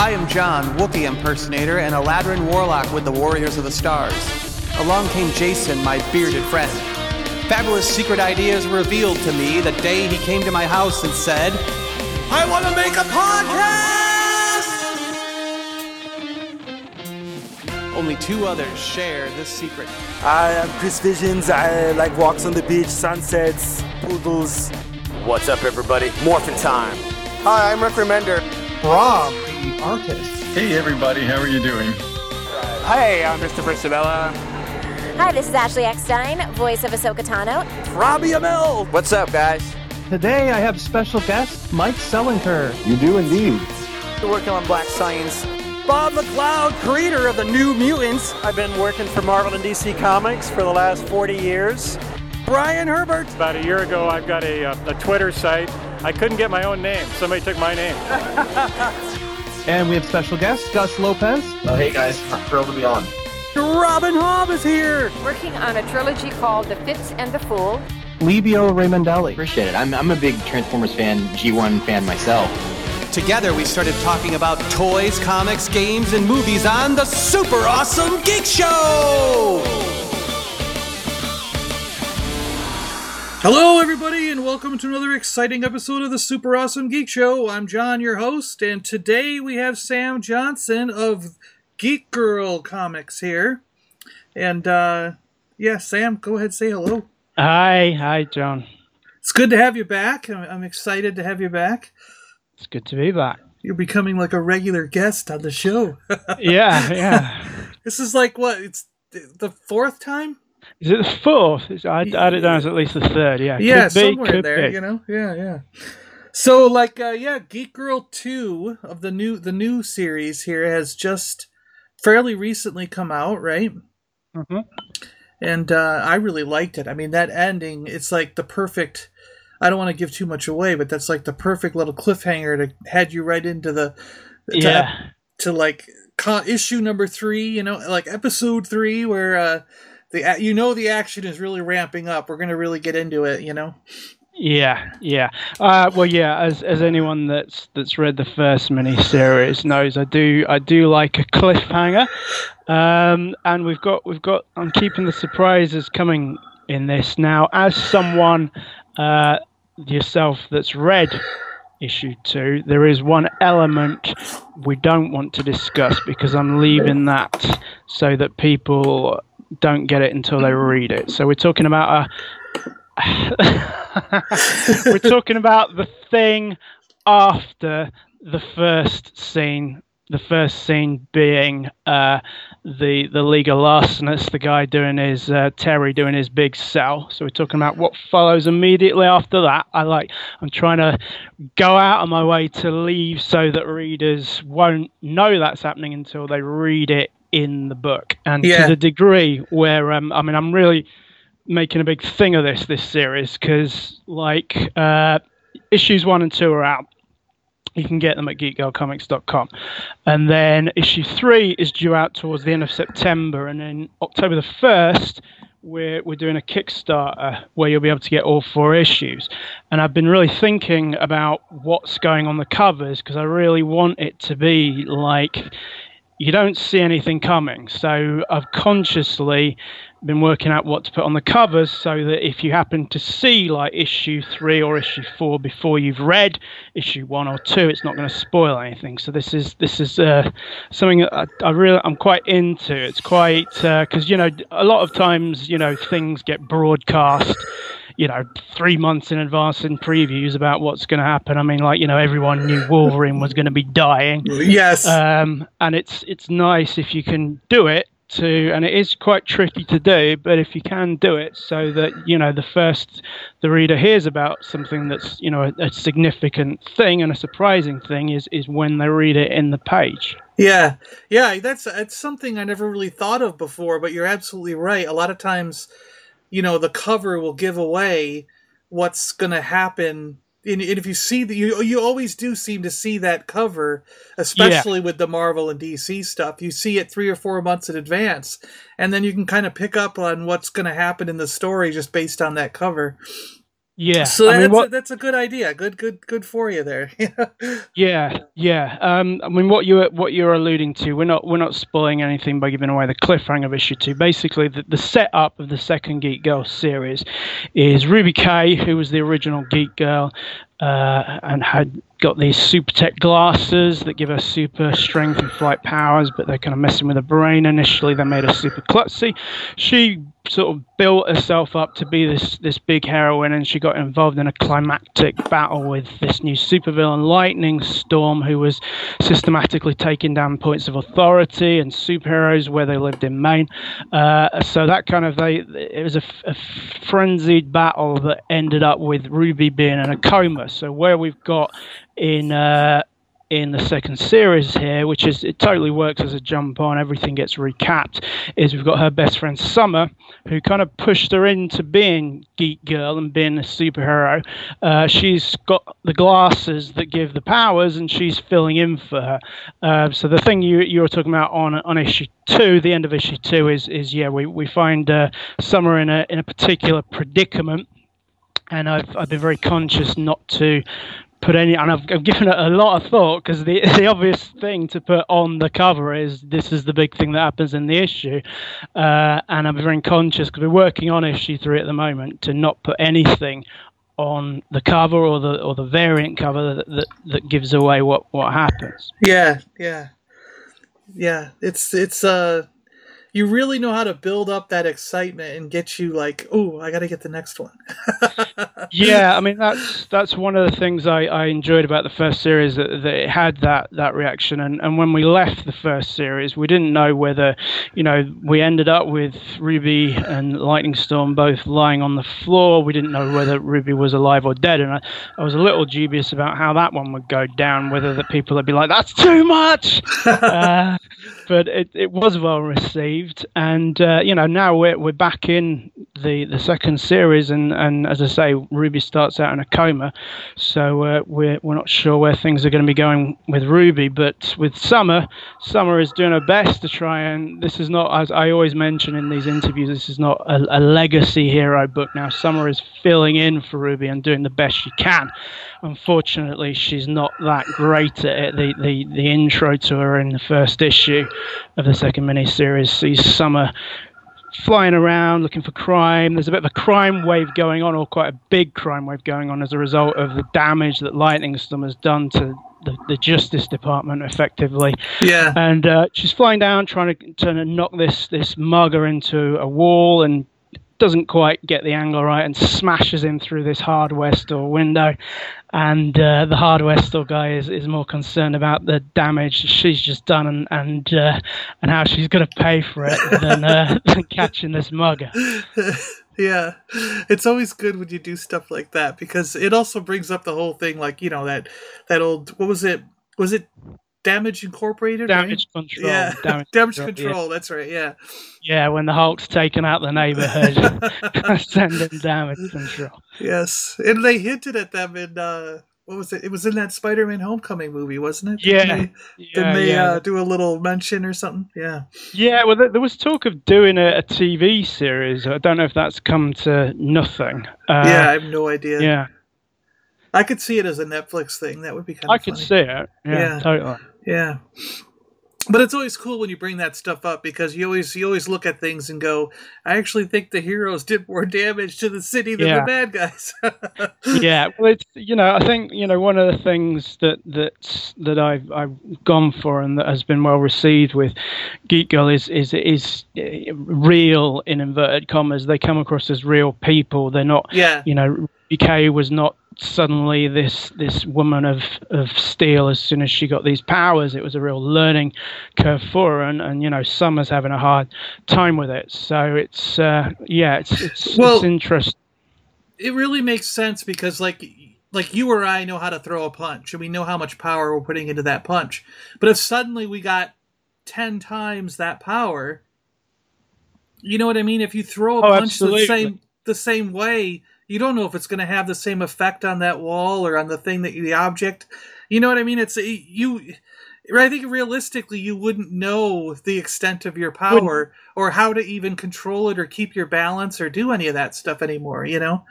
I am John, Wookiee impersonator and a Ladrin warlock with the Warriors of the Stars. Along came Jason, my bearded friend. Fabulous secret ideas were revealed to me the day he came to my house and said, I want to make a podcast! Only two others share this secret. I am Chris Visions. I like walks on the beach, sunsets, poodles. What's up, everybody? Morphin' time. Hi, I'm Rick Remender. Rob, the artist. Hey, everybody. How are you doing? Hey, I'm Mr. Sabella. Hi, this is Ashley Eckstein, voice of Ahsoka Tano. Robbie Amell. What's up, guys? Today I have special guest Mike Selinker. You do indeed. We're working on Black Science. Bob McLeod, creator of the New Mutants. I've been working for Marvel and DC Comics for the last 40 years. Brian Herbert. About a year ago, I've got a, uh, a Twitter site. I couldn't get my own name. Somebody took my name. and we have special guest Gus Lopez. Oh, hey guys, I'm thrilled to be on. Robin Hobb is here. Working on a trilogy called The Fitz and the Fool. Libio Raymondelli. Appreciate it. I'm, I'm a big Transformers fan, G1 fan myself. Together, we started talking about toys, comics, games, and movies on the Super Awesome Geek Show! Hello, everybody, and welcome to another exciting episode of the Super Awesome Geek Show. I'm John, your host, and today we have Sam Johnson of Geek Girl Comics here. And, uh, yeah, Sam, go ahead, say hello. Hi, hi, John. It's good to have you back. I'm, I'm excited to have you back. It's good to be back. You're becoming like a regular guest on the show. yeah, yeah. This is like what? It's the fourth time? Is it the fourth? It's, I, I had it down as at least the third. Yeah, yeah, could somewhere be, there. Be. You know, yeah, yeah. So, like, uh, yeah, Geek Girl two of the new the new series here has just fairly recently come out, right? Mm-hmm. And uh, I really liked it. I mean, that ending, it's like the perfect. I don't want to give too much away, but that's like the perfect little cliffhanger to head you right into the to, yeah to like issue number three. You know, like episode three, where uh, the you know the action is really ramping up. We're gonna really get into it. You know. Yeah, yeah. Uh, well, yeah. As as anyone that's that's read the first miniseries knows, I do I do like a cliffhanger, um, and we've got we've got. I'm keeping the surprises coming in this now. As someone uh, yourself that's read issue two, there is one element we don't want to discuss because I'm leaving that so that people don't get it until they read it. So we're talking about a. we're talking about the thing after the first scene. The first scene being uh, the the League of the guy doing his uh, Terry doing his big sell. So we're talking about what follows immediately after that. I like. I'm trying to go out of my way to leave so that readers won't know that's happening until they read it in the book. And Yeah. to the degree where um, I mean, I'm really making a big thing of this this series because like uh, issues one and two are out. You can get them at geekgirlcomics.com. And then issue three is due out towards the end of September. And then October the 1st, we're, we're doing a Kickstarter where you'll be able to get all four issues. And I've been really thinking about what's going on the covers because I really want it to be like you don't see anything coming. So I've consciously been working out what to put on the covers so that if you happen to see like issue three or issue four before you've read issue one or two, it's not going to spoil anything. So this is this is uh, something I, I really I'm quite into. It's quite because you know a lot of times you know things get broadcast you know, three months in advance in previews about what's going to happen. I mean, like you know, everyone knew Wolverine was going to be dying. Yes. Um, and it's it's nice if you can do it to, and it is quite tricky to do, but if you can do it so that you know the first the reader hears about something that's you know a, a significant thing and a surprising thing is is when they read it in the page. Yeah, yeah, that's that's something I never really thought of before. But you're absolutely right. A lot of times, you know, the cover will give away what's going to happen. And, and if you see that, you you always do seem to see that cover, especially with the Marvel and DC stuff. You see it three or four months in advance, and then you can kind of pick up on what's going to happen in the story just based on that cover. Yeah. So I that's, mean, what, a, that's a good idea. Good, good, good for you there. yeah, yeah. Um, I mean, what you're what you're alluding to, we're not we're not spoiling anything by giving away the cliffhanger of issue two. Basically, the, the setup of the second Geek Girl series is Ruby Kay, who was the original Geek Girl, uh, and had got these super tech glasses that give her super strength and flight powers, but they're kind of messing with her brain. Initially, they made her super klutzy. She sort of built herself up to be this this big heroine, and she got involved in a climactic battle with this new supervillain, Lightning Storm, who was systematically taking down points of authority and superheroes where they lived in Maine. Uh, so that kind of they it was a, a frenzied battle that ended up with Ruby being in a coma. So where we've got in uh, in the second series here, which is it totally works as a jump on. Everything gets recapped. Is we've got her best friend Summer, who kind of pushed her into being geek girl and being a superhero. Uh, she's got the glasses that give the powers, and she's filling in for her. Uh, so the thing you you were talking about on on issue two, the end of issue two is is yeah we we find uh, Summer in a in a particular predicament and I've I've been very conscious not to put any, and I've, I've given it a lot of thought because the the obvious thing to put on the cover is this is the big thing that happens in the issue, uh, and I'm very conscious because we're working on issue three at the moment to not put anything on the cover or the or the variant cover that that, that gives away what what happens. Yeah, yeah, yeah. It's it's uh you really know how to build up that excitement and get you like, oh, I got to get the next one. yeah, I mean that's that's one of the things I, I enjoyed about the first series that, that it had that that reaction. And, and when we left the first series we didn't know whether you know we ended up with Ruby and Lightning Storm both lying on the floor. We didn't know whether Ruby was alive or dead. And I, I was a little dubious about how that one would go down whether the people would be like that's too much! Uh, but it, it was well received and uh, you know now we're, we're back in the, the second series and, and as I say Ruby starts out in a coma, so uh, we're we're not sure where things are going to be going with Ruby. But with Summer, Summer is doing her best to try and this is not as I always mention in these interviews. This is not a, a legacy hero book now. Summer is filling in for Ruby and doing the best she can. Unfortunately, she's not that great at it. The, the, the intro to her in the first issue of the second miniseries sees Summer flying around looking for crime. There's a bit of a crime wave going on, or quite a big crime wave going on as a result of the damage that Lightning Storm has done to the, the Justice Department, effectively. Yeah. And uh, she's flying down, trying to trying to knock this this mugger into a wall, and doesn't quite get the angle right, and smashes him through this hardware store window and uh, the hardware store guy is, is more concerned about the damage she's just done and and uh, and how she's going to pay for it than, uh, than catching this mugger. yeah, it's always good when you do stuff like that because it also brings up the whole thing, like you know that that old what was it? Was it Damage Incorporated? Damage right? Control. Yeah, Damage, Damage Control. Control Yeah. That's right. Yeah. yeah, when the Hulk's taken out the neighborhood, sending Damage Control. Yes, and they hinted at them in uh, what was it? It was in that Spider-Man Homecoming movie, wasn't it? Yeah. Didn't they, Yeah, didn't they yeah. uh, do a little mention or something? Yeah. Yeah, well, there was talk of doing a, a TV series. I don't know if that's come to nothing. Uh, yeah, I have no idea. yeah, I could see it as a Netflix thing. That would be kind of I could see it. Yeah, Yeah. totally. Yeah. But it's always cool when you bring that stuff up because you always you always look at things and go, I actually think the heroes did more damage to the city than Yeah. the bad guys. yeah, well, it's you know, I think you know one of the things that that that I've I've gone for and that has been well received with Geek Girl is is is uh, real in inverted commas. They come across as real people. They're not. Yeah. You know, BK was not suddenly this this woman of of steel as soon as she got these powers it was a real learning curve for her and, and you know summer's having a hard time with it so it's uh yeah it's it's, Well- it's interesting it really makes sense because like like you or I know how to throw a punch and we know how much power we're putting into that punch. But if suddenly we got 10 times that power, you know what I mean? If you throw a Oh, punch the same the same way, you don't know if it's going to have the same effect on that wall or on the thing that the object. You know what I mean? It's you I think realistically you wouldn't know the extent of your power or how to even control it or keep your balance or do any of that stuff anymore. You know.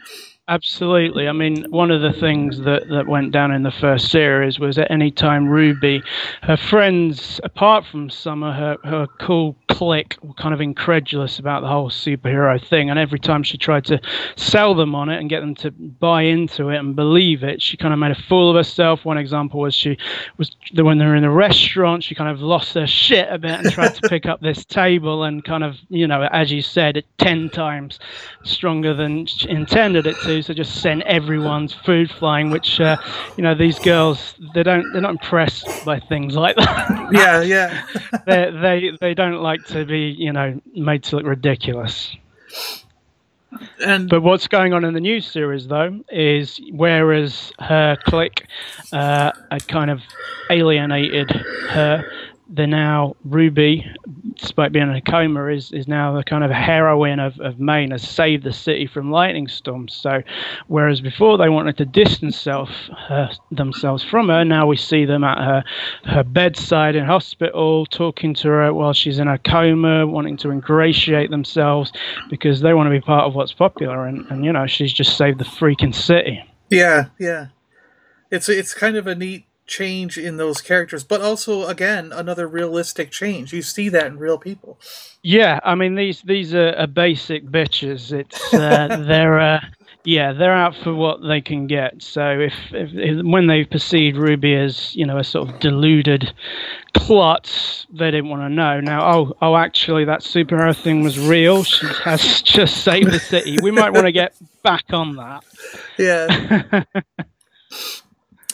Absolutely. I mean, one of the things that, that went down in the first series was at any time Ruby, her friends, apart from Summer, her, her cool clique were kind of incredulous about the whole superhero thing. And every time she tried to sell them on it and get them to buy into it and believe it, she kind of made a fool of herself. One example was she was when they were in a restaurant, she kind of lost her shit a bit and tried to pick up this table and kind of, you know, as you said, 10 times stronger than she intended it to so just sent everyone's food flying. Which uh, you know these girls they don't they're not impressed by things like that. yeah, yeah. they they they don't like to be you know made to look ridiculous. And but what's going on in the new series though is whereas her clique uh, had kind of alienated her they're now Ruby, despite being in a coma, is, is now the kind of heroine of, of Maine, has saved the city from lightning storms. So, whereas before they wanted to distance self, themselves from her, now we see them at her, her bedside in hospital, talking to her while she's in a coma, wanting to ingratiate themselves because they want to be part of what's popular. And, and you know, she's just saved the freaking city. Yeah, yeah. It's it's kind of a neat change in those characters, but also again another realistic change. You see that in real people. Yeah, I mean these these are, are basic bitches. It's uh, they're uh, yeah they're out for what they can get. So if, if, if, when they perceived Ruby as you know a sort of deluded klutz, they didn't want to know. Now oh oh actually that superhero thing was real. She has just saved the city. We might want to get back on that. Yeah.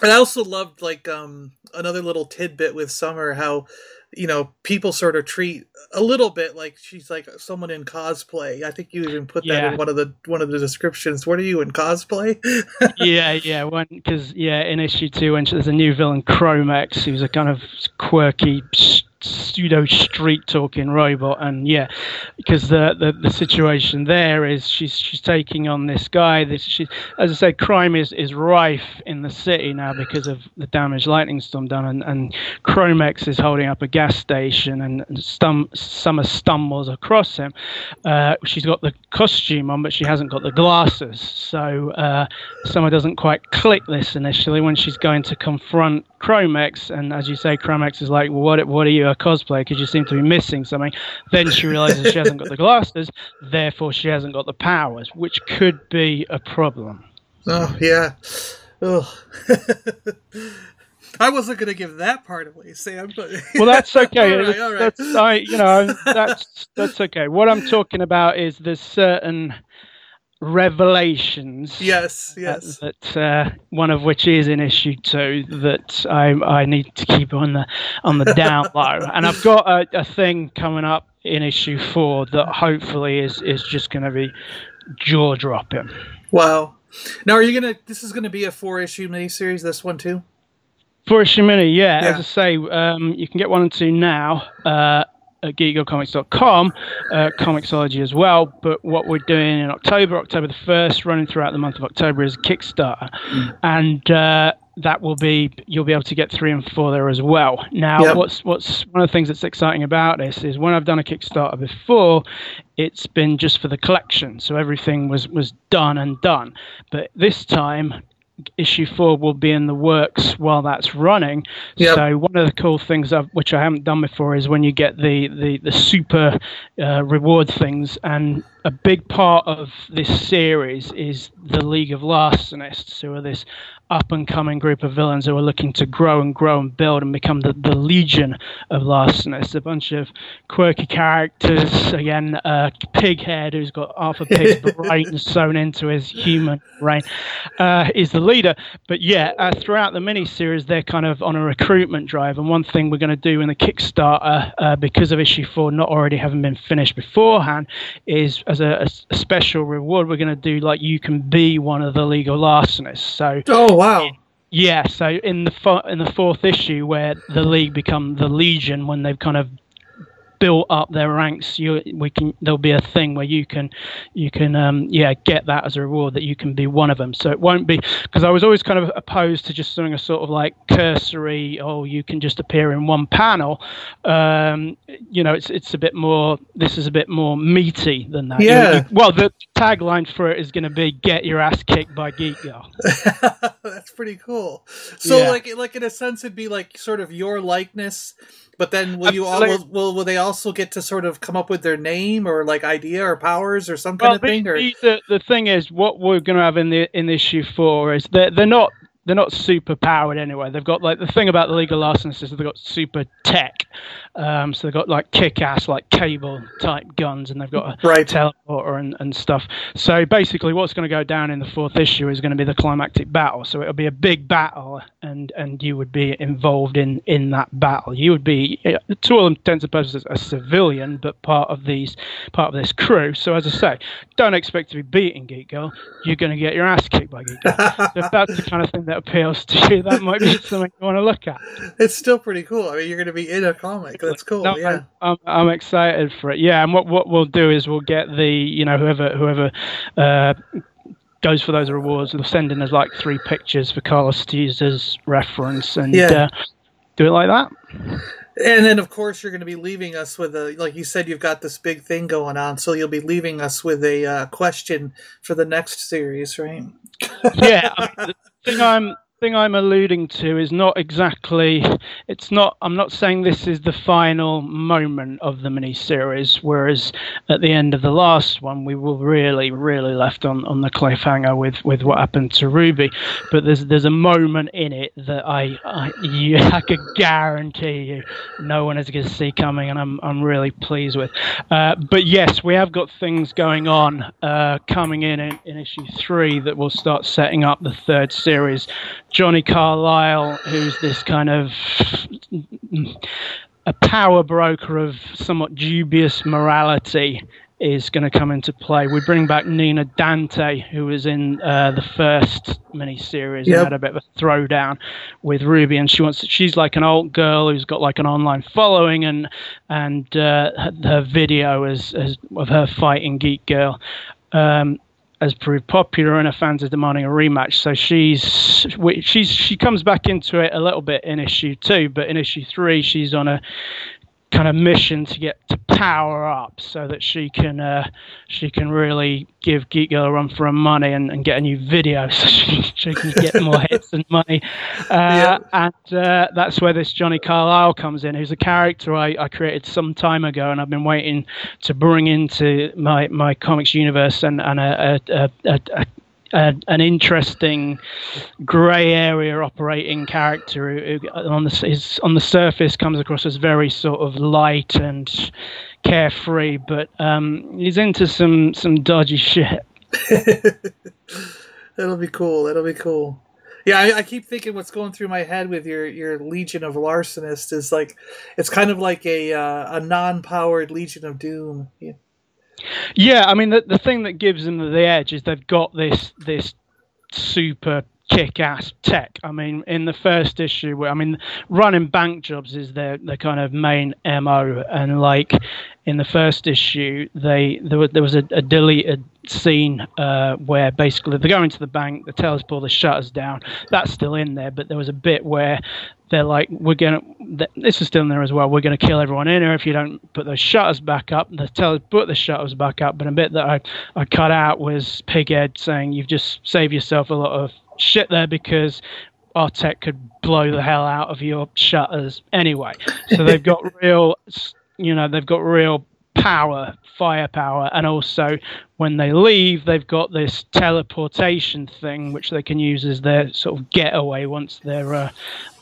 And I also loved like um another little tidbit with Summer how you know people sort of treat a little bit like she's like someone in cosplay. I think you even put that Yeah. in one of the one of the descriptions. What are you in cosplay? yeah, yeah. When because yeah, in issue two, when there's a new villain, Chromex, who's a kind of quirky pseudo street talking robot, and yeah, because the, the the situation there is she's she's taking on this guy. This she, as I said crime is is rife in the city now because of the damage lightning storm done, and and Chromex is holding up a gas station, and stum, Summer stumbles across him. Uh, she's got the costume on, but she hasn't got the glasses, so uh, Summer doesn't quite click this initially when she's going to confront Chromex, and as you say, Chromex is like, well, "What? What are you a cosplay? Because you seem to be missing something." Then she realizes she hasn't got the glasses, therefore she hasn't got the powers, which could be a problem. oh yeah. Oh. I wasn't going to give that part away, Sam. But Well, that's okay. all right, That's- all right. that's- I, you know, that's that's okay. What I'm talking about is there's certain revelations. Yes, yes. That uh, one of which is in issue two that I I need to keep on the on the down low, and I've got a, a thing coming up in issue four that hopefully is is just going to be jaw dropping. Wow. Now, are you gonna? This is gonna be a four issue miniseries. This one too. Four issue mini, yeah, Yeah. As I say, um, you can get one and two now uh, at geekgirlcomics.com, uh, Comixology as well. But what we're doing in October, October the 1st, running throughout the month of October, is Kickstarter. And uh, that will be, you'll be able to get three and four there as well. Now, Yep. what's, what's one of the things that's exciting about this is when I've done a Kickstarter before, it's been just for the collection. So everything was, was done and done. But this time, issue four will be in the works while that's running. Yep. So one of the cool things I've, which I haven't done before is when you get the the the super uh, reward things, and a big part of this series is the League of Larcenists, who are this up and coming group of villains who are looking to grow and grow and build and become the, the Legion of Larcenists. A bunch of quirky characters. Again, uh, Pighead, who's got half a pig's brain sewn into his human brain, uh, is the leader. But yeah, uh, throughout the mini-series, they're kind of on a recruitment drive. And one thing we're going to do in the Kickstarter, uh, because of issue four not already having been finished beforehand, is as a, a special reward, we're going to do like you can be one of the League of Larcenists. So Oh wow. yeah, so in the fo- in the fourth issue, where the league become the Legion when they've kind of built up their ranks, you we can there'll be a thing where you can you can um, yeah get that as a reward that you can be one of them. So it won't be because I was always kind of opposed to just doing a sort of like cursory oh you can just appear in one panel. Um, you know it's it's a bit more this is a bit more meaty than that. Yeah. You- well the tagline for it is going to be get your ass kicked by Geek Girl. That's pretty cool. So Yeah. like like in a sense it'd be like sort of your likeness, but then will you all will, will will they also get to sort of come up with their name or like idea or powers or some kind Well, of thing or the, the, thing is, what we're going to have in the in issue four is they're they're not they're not super powered anyway. They've got like the thing about the League is they've got super tech. Um, so they've got like kick-ass like cable type guns, and they've got a Right. teleporter and, and stuff. So basically, what's going to go down in the fourth issue is going to be the climactic battle. So it'll be a big battle, and and you would be involved in in that battle. You would be, uh, to all intents and purposes, a civilian, but part of these part of this crew. So as I say, don't expect to be beating Geek Girl. You're going to get your ass kicked by Geek Girl. so if that's the kind of thing that appeals to you, that might be something you want to look at. it's still pretty cool. I mean you're gonna be in a comic. That's cool. No, yeah. I'm, I'm excited for it. Yeah, and what what we'll do is we'll get the you know whoever whoever uh, goes for those rewards, they'll send in as like three pictures for Carlos to use as reference and Yeah. uh, do it like that. And then, of course, you're going to be leaving us with a, like you said, you've got this big thing going on, so you'll be leaving us with a uh, question for the next series, right? yeah, I mean, the thing I'm thing I'm alluding to is not exactly. It's not. I'm not saying this is the final moment of the miniseries. Whereas at the end of the last one, we were really, really left on, on the cliffhanger with, with what happened to Ruby. But there's there's a moment in it that I I, you, I could guarantee you no one is going to see coming, and I'm I'm really pleased with. Uh, but yes, we have got things going on uh, coming in, in in issue three that will start setting up the third series. Johnny Carlisle, who's this kind of a power broker of somewhat dubious morality is going to come into play. We bring back Nina Dante, who was in uh, the first miniseries Yep. and had a bit of a throwdown with Ruby, and she wants. She's like an old girl who's got like an online following, and and uh, her, her video is, is of her fighting Geek Girl. Um, has proved popular and her fans are demanding a rematch. So she's she's she comes back into it a little bit in issue two, but in issue three she's on a kind of mission to get to power up so that she can uh, she can really give Geek Girl a run for her money and, and get a new video so she, she can get more hits and money. Uh, And uh, that's where this Johnny Carlisle comes in, who's a character I, I created some time ago and I've been waiting to bring into my, my comics universe and, and a, a, a, a, a, an interesting grey area operating character who, who on the is, on the surface comes across as very sort of light and carefree, but um, he's into some some dodgy shit. That'll be cool. That'll be cool. Yeah, I, I keep thinking what's going through my head with your your Legion of Larcenists is like it's kind of like a uh, a non-powered Legion of Doom. Yeah. Yeah, I mean the the thing that gives them the edge is they've got this this super kick-ass tech. I mean, in the first issue, I mean, running bank jobs is their their kind of main mo, and like in the first issue, they there was there was a, a deleted scene uh, where basically they go into the bank, the tellers pull the shutters down. That's still in there, but there was a bit where they're like, "We're gonna." th- This is still in there as well. We're gonna kill everyone in here if you don't put those shutters back up. The tellers put the shutters back up, but a bit that I I cut out was Pighead saying, "You've just saved yourself a lot of shit there because." Our tech could blow the hell out of your shutters anyway. So they've got real, you know, they've got real power, firepower, and also when they leave, they've got this teleportation thing which they can use as their sort of getaway once they're uh,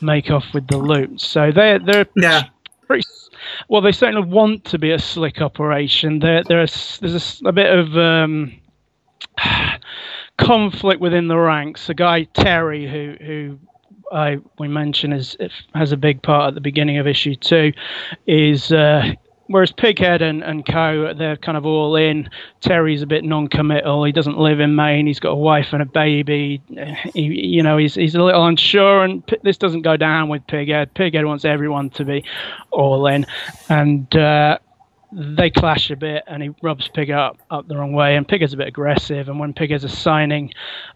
make off with the loot. So they're they're yeah. pretty. Well, they certainly want to be a slick operation. There, there's there's a a, bit of um, conflict within the ranks. A guy Terry who who I we mentioned is has a big part at the beginning of issue two, is. Uh, Whereas Pighead and, and Co, they're kind of all in. Terry's a bit non-committal. He doesn't live in Maine. He's got a wife and a baby. He, you know, he's he's a little unsure. And this doesn't go down with Pighead. Pighead wants everyone to be all in. And uh, they clash a bit, and he rubs Pigger up, up the wrong way, and Pigger's a bit aggressive. And when Pigger's assigning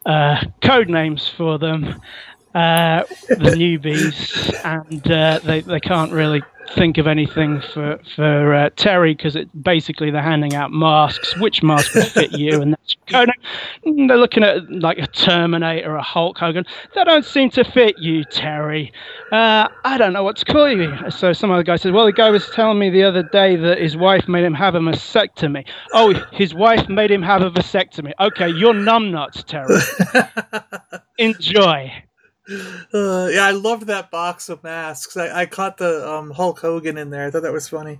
uh, code names for them, uh, the newbies, and uh, they they can't really think of anything for for uh, Terry because it basically they're handing out masks. Which mask would fit you? And that's code name. They're looking at like a Terminator, a Hulk Hogan. They don't seem to fit you, Terry. Uh, I don't know what to call you. So some other guy says, "Well, the guy was telling me the other day that his wife made him have a vasectomy. Oh, his wife made him have a vasectomy. Okay, you're numbnuts, Terry. Enjoy." Uh, yeah, I loved that box of masks. I, I caught the um, Hulk Hogan in there. I thought that was funny.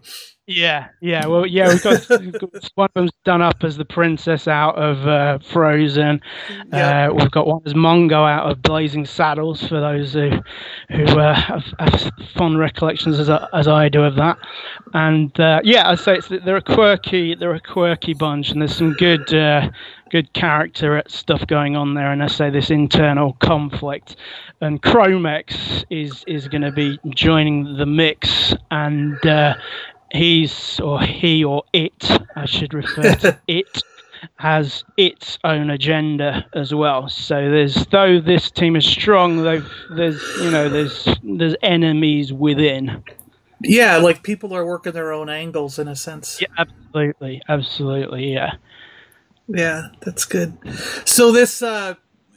Yeah, yeah. Well, yeah, we've got, we've got one of them's done up as the princess out of uh, Frozen. Yeah. Uh, we've got one as Mongo out of Blazing Saddles for those who who uh, have, have, fond recollections as as I do of that. And uh, yeah, I say it's they're a quirky they're a quirky bunch, and there's some good uh, good character stuff going on there. And I say this internal conflict, and Chromex is is going to be joining the mix and uh, he's or he or it, I should refer to it, has its own agenda as well. So there's though this team is strong, though there's you know there's there's enemies within. Yeah, like people are working their own angles in a sense. Yeah, absolutely, absolutely, yeah. Yeah, that's good. So this uh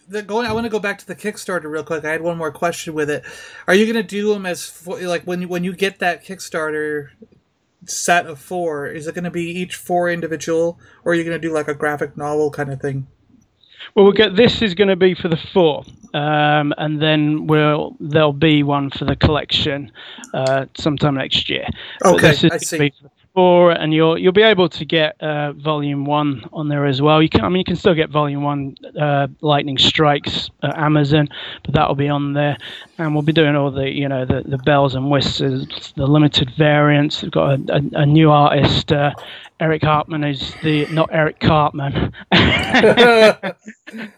the going I want to go back to the Kickstarter real quick. I had one more question with it. Are you going to do them as like when when you get that Kickstarter set of four, is it going to be each four individual, or are you going to do like a graphic novel kind of thing? Well, we'll get this is going to be for the four, um, and then we'll there'll be one for the collection uh, sometime next year. Okay, I see four, and you'll you'll be able to get uh, volume one on there as well. You can, I mean, you can still get volume one, uh, Lightning Strikes at Amazon, but that'll be on there, and we'll be doing all the you know the, the bells and whistles, the limited variants. We've got a, a, a new artist. Uh, Eric Hartman is the not Eric Cartman, uh,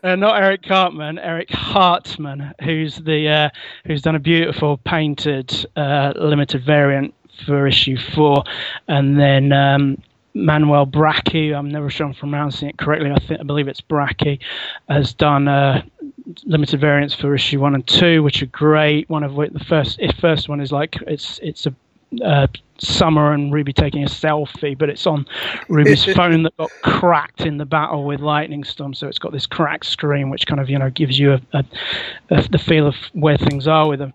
not Eric Cartman, Eric Hartman, who's the uh, who's done a beautiful painted uh, limited variant for issue four, and then um, Manuel Bracchi, I'm never sure I'm pronouncing it correctly. I think I believe it's Bracchi, has done uh, limited variants for issue one and two, which are great. One of which the first first one is like it's it's a uh, Summer and Ruby taking a selfie, but it's on Ruby's phone that got cracked in the battle with Lightning Storm. So it's got this cracked screen, which kind of you know gives you a, a, a the feel of where things are with them.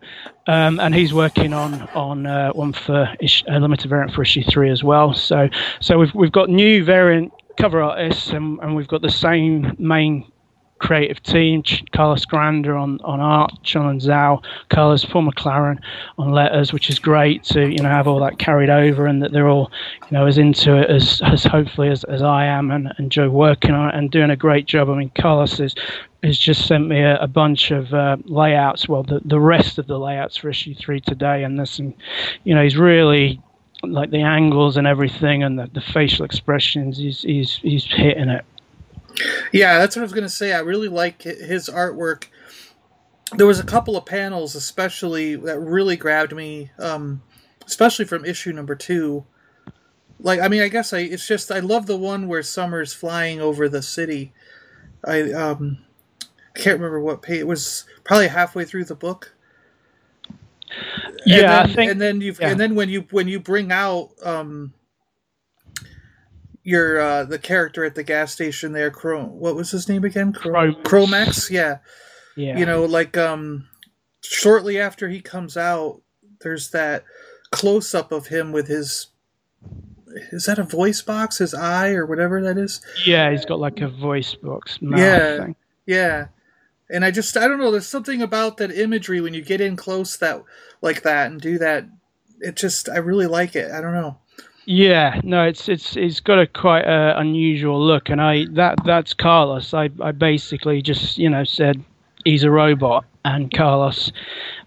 Um, and he's working on on uh, one for ish, a limited variant for issue three as well. So so we've we've got new variant cover artists and, and we've got the same main creative team. Carlos Granda on, on art, Sean Zhao, Carlos Paul McLaren on letters, which is great to you know have all that carried over and that they're all you know as into it as, as hopefully as, as I am and enjoy working on it and doing a great job. I mean, Carlos is has just sent me a, a bunch of uh, layouts. Well, the the rest of the layouts for issue three today, and there's some, you know, he's really like the angles and everything and the, the facial expressions. He's he's he's hitting it yeah, that's what I was going to say. I really like his artwork. There was a couple of panels, especially that really grabbed me, um, especially from issue number two. Like, I mean, I guess I it's just I love the one where Summer's flying over the city. I um, I can't remember what page it was. Probably halfway through the book. Yeah, and then, think, and then you yeah. and then when you when you bring out um, your uh, the character at the gas station there, Chrome. What was his name again? Chrome, Chromex. Yeah. Yeah. You know, like um, shortly after he comes out, there's that close up of him with his. Is that a voice box? His eye or whatever that is. Yeah, he's got like a voice box. yeah. Thing. Yeah. And I just I don't know. There's something about that imagery when you get in close that like that and do that. It just I really like it. I don't know. Yeah, no, it's it's it's got a quite uh, unusual look, and I that that's Carlos. I I basically just you know said he's a robot, and Carlos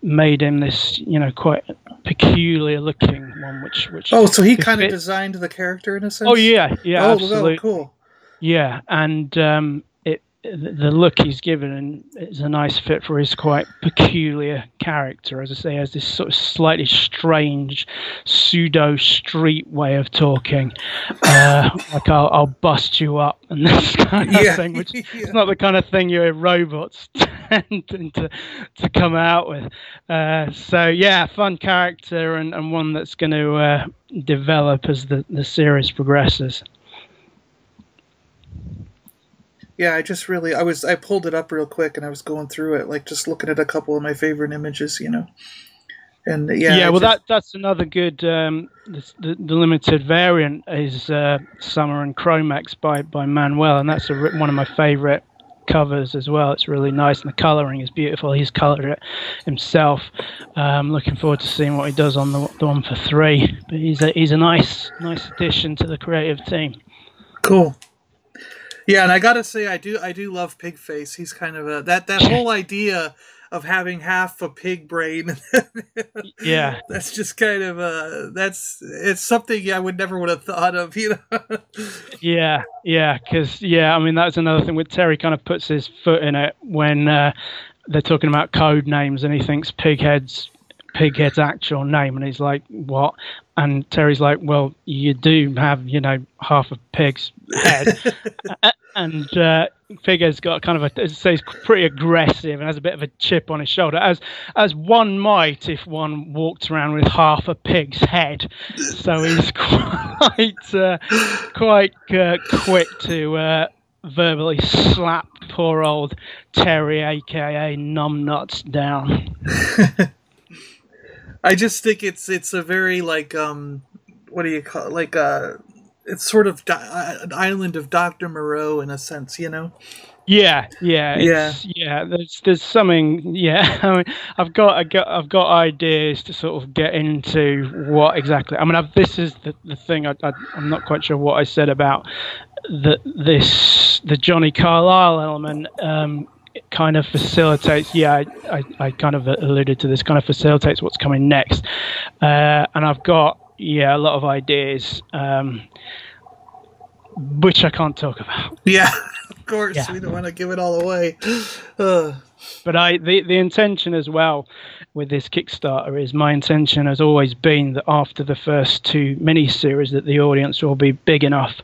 made him this you know quite peculiar looking one, which which oh, so he kind of designed the character in a sense. Oh yeah, yeah, oh, absolutely, cool. Yeah, and um, the look he's given and is a nice fit for his quite peculiar character. As I say, has this sort of slightly strange pseudo street way of talking, uh, like I'll, I'll, bust you up and this kind of yeah. thing, which yeah. is not the kind of thing your robots tend to to come out with. Uh, so yeah, fun character and, and one that's going to uh, develop as the the series progresses. Yeah, I just really I was I pulled it up real quick and I was going through it like just looking at a couple of my favorite images, you know. And yeah, yeah. I well, just... that that's another good. Um, the, the limited variant is uh, Summer and Chromex by by Manuel, and that's a, one of my favorite covers as well. It's really nice, and the coloring is beautiful. He's colored it himself. Um, looking forward to seeing what he does on the, the one for three. But he's a he's a nice nice addition to the creative team. Cool. Yeah, and I gotta say, I do, I do love Pigface. He's kind of a that that whole idea of having half a pig brain. yeah, that's just kind of uh that's it's something I would never would have thought of, you know. yeah, yeah, because yeah, I mean that's another thing with Terry kind of puts his foot in it when uh, they're talking about code names and he thinks Pighead's Pighead's actual name, and he's like, "What?" And Terry's like, "Well, you do have, you know, half a pig's head." and uh, Pighead's got kind of a, I say, pretty aggressive and has a bit of a chip on his shoulder, as as one might if one walked around with half a pig's head. So he's quite uh, quite uh, quick to uh, verbally slap poor old Terry, aka Numbnuts, down. I just think it's it's a very like um what do you call it? like uh it's sort of di- an island of Doctor Moreau in a sense, you know. Yeah, yeah, yeah, yeah. There's there's something. Yeah, I mean, I've got I got I've got ideas to sort of get into what exactly. I mean, I've, this is the the thing. I, I am not quite sure what I said about the this the Johnny Carlisle element. Um, kind of facilitates. Yeah, I, I, I, kind of alluded to this. Kind of facilitates what's coming next, uh, and I've got yeah a lot of ideas, um, which I can't talk about. Yeah, of course yeah. we don't want to give it all away. Uh. But I the the intention as well with this Kickstarter is my intention has always been that after the first two mini series that the audience will be big enough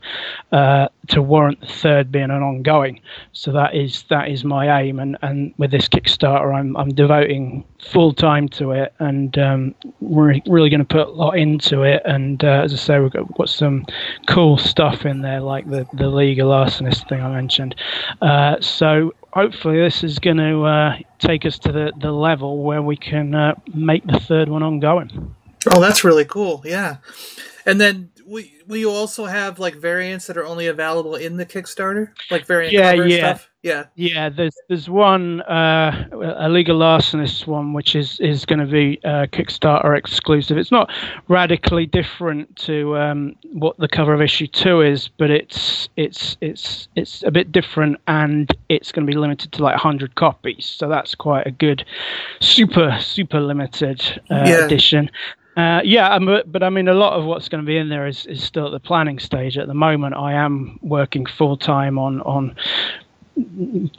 uh, to warrant the third being an ongoing. So that is that is my aim, and, and with this Kickstarter, I'm I'm devoting full time to it, and um, we're really going to put a lot into it. And uh, as I say, we've got, we've got, some cool stuff in there, like the the League of Larcenists thing I mentioned. Uh, so hopefully this is going to uh, take us to the, the level where we can uh, make the third one ongoing. Oh, that's really cool. Yeah. And then we we also have like variants that are only available in the Kickstarter, like variant yeah, yeah. stuff. Yeah, yeah. There's there's one uh, a League of Larcenists one which is is going to be uh, Kickstarter exclusive. It's not radically different to um, what the cover of issue two is, but it's it's it's it's a bit different, and it's going to be limited to like 100 copies. So that's quite a good, super super limited uh, yeah. edition. Uh, yeah, but, but I mean, a lot of what's going to be in there is, is still at the planning stage at the moment. I am working full time on on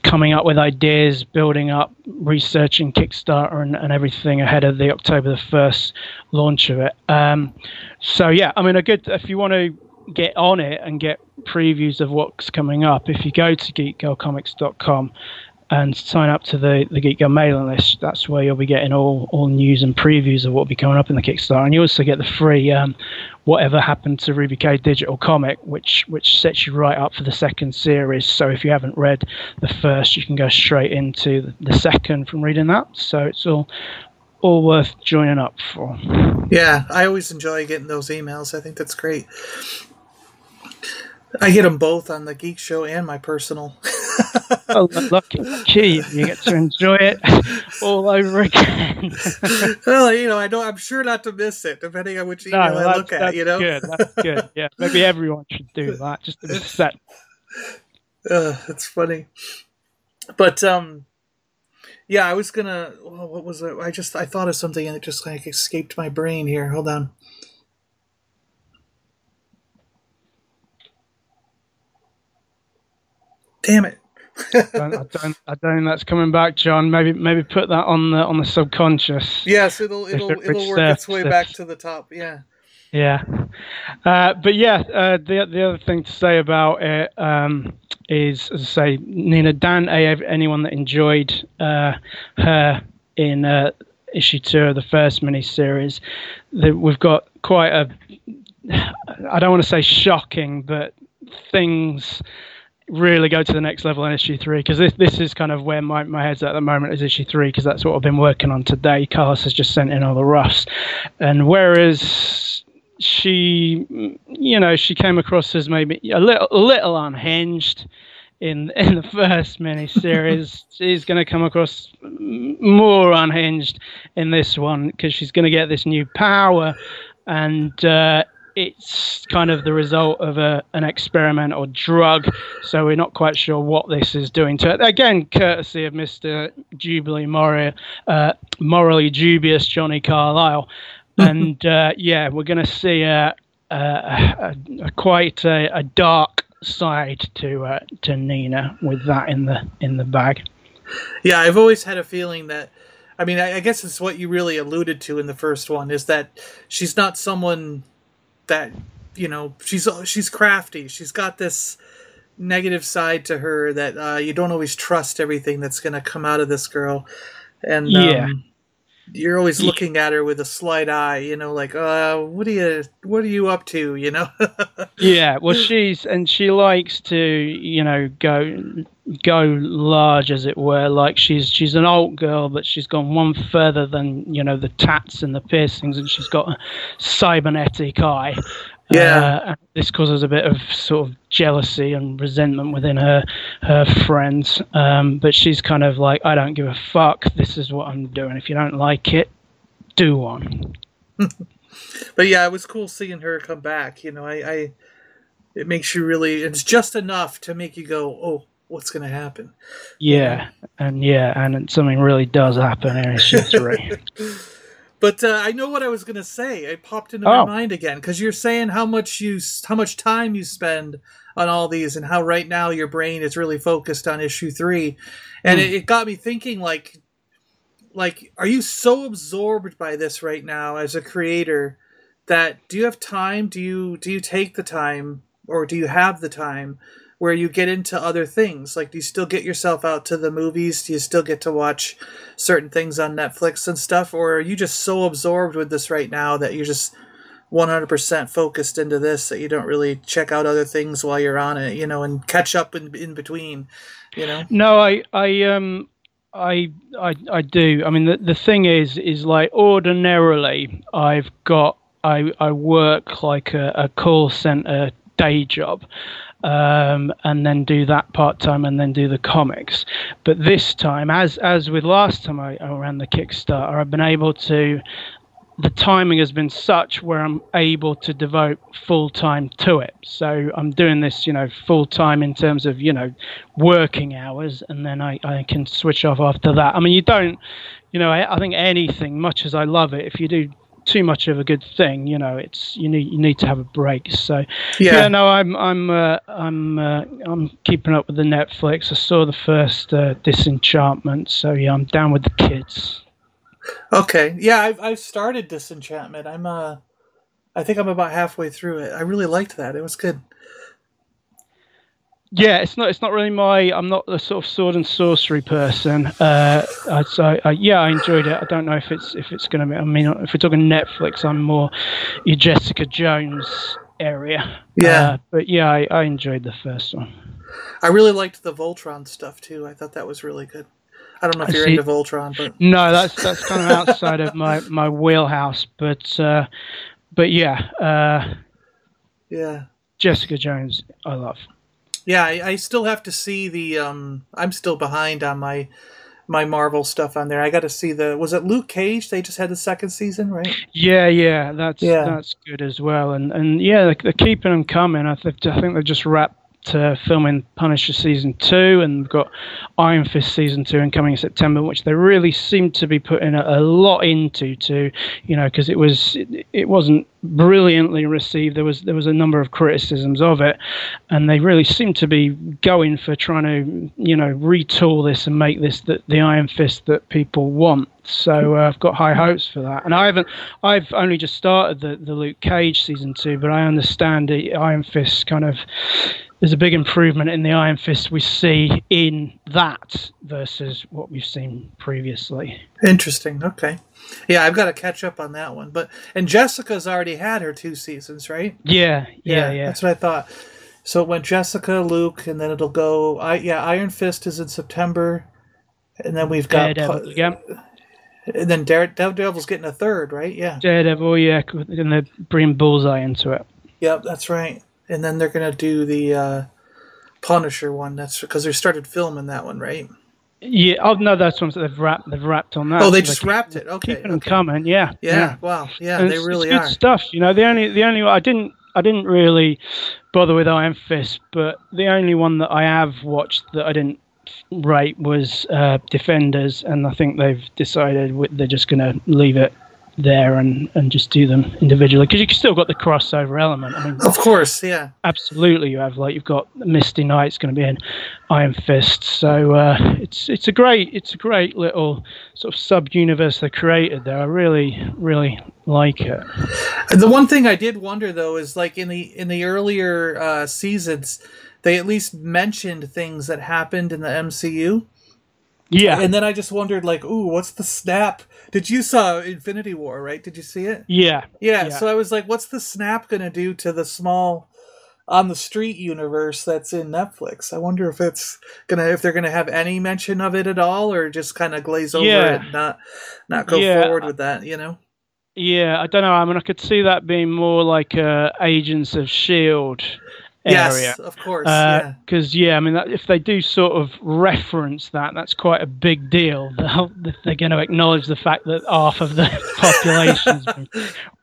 coming up with ideas, building up, researching Kickstarter and, and everything ahead of the October the first launch of it. Um, so yeah, I mean, a good if you want to get on it and get previews of what's coming up, if you go to geekgirlcomics.com and sign up to the, the Geek Girl mailing list. That's where you'll be getting all, all news and previews of what will be coming up in the Kickstarter. And you also get the free um, Whatever Happened to Ruby K digital comic, which which sets you right up for the second series. So if you haven't read the first, you can go straight into the second from reading that. So it's all all worth joining up for. Yeah, I always enjoy getting those emails. I think that's great. I get them both on the Geek Show and my personal. oh, lucky, lucky you get to enjoy it all over again. well, you know, I know I'm sure not to miss it, depending on which email no, I look at. You know, good. That's good. Yeah, maybe everyone should do that. Just to be set. Uh, that's funny, but um, yeah, I was gonna. Well, what was it? I just I thought of something and it just like escaped my brain. Here, hold on. Damn it. I, don't, I don't. I don't think that's coming back, John. Maybe maybe put that on the on the subconscious. Yes, it'll it'll it it'll work its way back to the top. Yeah. Yeah, uh, but yeah, uh, the the other thing to say about it um, is, as I say, Nina Dan. Anyone that enjoyed uh, her in uh, issue two of the first miniseries, that we've got quite a. I don't want to say shocking, but things really go to the next level in issue three because this this is kind of where my, my head's at the moment is issue three because that's what I've been working on today. Carlos has just sent in all the roughs, and whereas she, you know, she came across as maybe a little a little unhinged in in the first miniseries. she's going to come across more unhinged in this one because she's going to get this new power, and uh, it's kind of the result of a, an experiment or drug, so we're not quite sure what this is doing to it. Again, courtesy of Mr. Jubilee Mori, uh, morally dubious Johnny Carlisle. and uh, yeah, we're going to see a, a, a, a quite a, dark side to uh, to Nina with that in the in the bag. Yeah, I've always had a feeling that. I mean, I, I guess it's what you really alluded to in the first one is that she's not someone that you know she's she's crafty. She's got this negative side to her that uh, you don't always trust everything that's going to come out of this girl, and yeah. Um, you're always looking at her with a slight eye, you know, like, uh, what are you, what are you up to, you know? yeah, well, she's and she likes to, you know, go go large, as it were. Like she's she's an old girl, but she's gone one further than you know the tats and the piercings, and she's got a cybernetic eye. Yeah, uh, this causes a bit of sort of jealousy and resentment within her her friends. Um, but she's kind of like, I don't give a fuck. This is what I'm doing. If you don't like it, do one. but yeah, it was cool seeing her come back. You know, I, I it makes you really. It's just enough to make you go, oh, what's going to happen? Yeah, and yeah, and something really does happen in issue three. But uh, I know what I was gonna say. It popped into oh. my mind again because you're saying how much you, how much time you spend on all these, and how right now your brain is really focused on issue three, and mm. it, it got me thinking like, like, are you so absorbed by this right now as a creator that do you have time? Do you do you take the time, or do you have the time where you get into other things. Like, do you still get yourself out to the movies? Do you still get to watch certain things on Netflix and stuff? Or are you just so absorbed with this right now that you're just 100% focused into this that you don't really check out other things while you're on it, you know, and catch up in, in between, you know? No, I, I, um, I, I, I do. I mean, the, the thing is, is like ordinarily I've got, I, I work like a, a call center day job um, and then do that part time and then do the comics. But this time, as as with last time I, I ran the Kickstarter, I've been able to. The timing has been such where I'm able to devote full time to it. So I'm doing this, you know, full time in terms of, you know, working hours, and then I, I can switch off after that. I mean, you don't, you know, I, I think anything, much as I love it, if you do too much of a good thing. You know, it's you need you need to have a break. So yeah, yeah no, I'm I'm uh, I'm uh, I'm keeping up with the Netflix. I saw the first uh, Disenchantment, so yeah, I'm down with the kids. Okay, yeah, I've I've started Disenchantment. I'm uh, I think I'm about halfway through it. I really liked that. It was good yeah, it's not. It's not really my. I'm not the sort of sword and sorcery person. Uh, so I, yeah, I enjoyed it. I don't know if it's if it's going to be. I mean, if we're talking Netflix, I'm more your Jessica Jones area. Yeah, uh, but yeah, I, I enjoyed the first one. I really liked the Voltron stuff too. I thought that was really good. I don't know if you're into Voltron, but no, that's that's kind of outside of my my wheelhouse. But uh, but yeah, uh, yeah, Jessica Jones, I love yeah, I, I, still have to see the. Um, I'm still behind on my my Marvel stuff on there. I got to see the. Was it Luke Cage? They just had the second season, right? Yeah, yeah, that's yeah. that's good as well. And and yeah, they're, they're keeping them coming. I, th- I think they just wrapped uh, filming Punisher season two, and we've got Iron Fist season two, coming in September, which they really seem to be putting a, a lot into. To you know, because it was it, it wasn't brilliantly received. There was there was a number of criticisms of it, and they really seem to be going for trying to you know retool this and make this the, the Iron Fist that people want. So uh, I've got high hopes for that. And I haven't I've only just started the the Luke Cage season two, but I understand the Iron Fist kind of there's a big improvement in the Iron Fist we see in that versus what we've seen previously. Interesting. Okay. Yeah, I've got to catch up on that one. But and Jessica's already had her two seasons, right? Yeah, yeah, yeah. yeah. That's what I thought. So it went Jessica, Luke, and then it'll go. I yeah, Iron Fist is in September, and then we've got Daredevil, yeah. And then Dare, Daredevil's getting a third, right? Yeah. Daredevil, yeah, and they're bringing Bullseye into it. Yep, that's right and then they're gonna do the uh, Punisher one. That's because they started filming that one, right? Yeah. Oh no, that's one that they've wrapped. They've wrapped on that. Oh, they so just wrapped it. Okay. Keeping okay. them coming. Yeah. Yeah. yeah. Wow. Yeah, and they it's, really it's good are. stuff. You know, the only the only I didn't I didn't really bother with Iron Fist, but the only one that I have watched that I didn't rate was uh, Defenders, and I think they've decided they're just going to leave it there and, and just do them individually because you still got the crossover element. I mean, of course, yeah, absolutely. You have like you've got Misty Knight's going to be in Iron Fist, so uh, it's it's a great it's a great little sort of sub universe they created there. I really really like it. The one thing I did wonder though is like in the in the earlier uh, seasons, they at least mentioned things that happened in the MCU. Yeah. And then I just wondered, like, ooh, what's the snap? Did you saw Infinity War, right? Did you see it? Yeah. Yeah. yeah. So I was like, what's the snap going to do to the small on the street universe that's in Netflix? I wonder if it's gonna if they're gonna have any mention of it at all, or just kind of glaze over yeah. it, and not not go yeah. forward with that. You know. Yeah, I don't know. I mean, I could see that being more like uh, Agents of Shield area. Yes, of course. Because uh, yeah. yeah. I mean, that, if they do sort of reference that, that's quite a big deal. They're going to acknowledge the fact that half of the population's been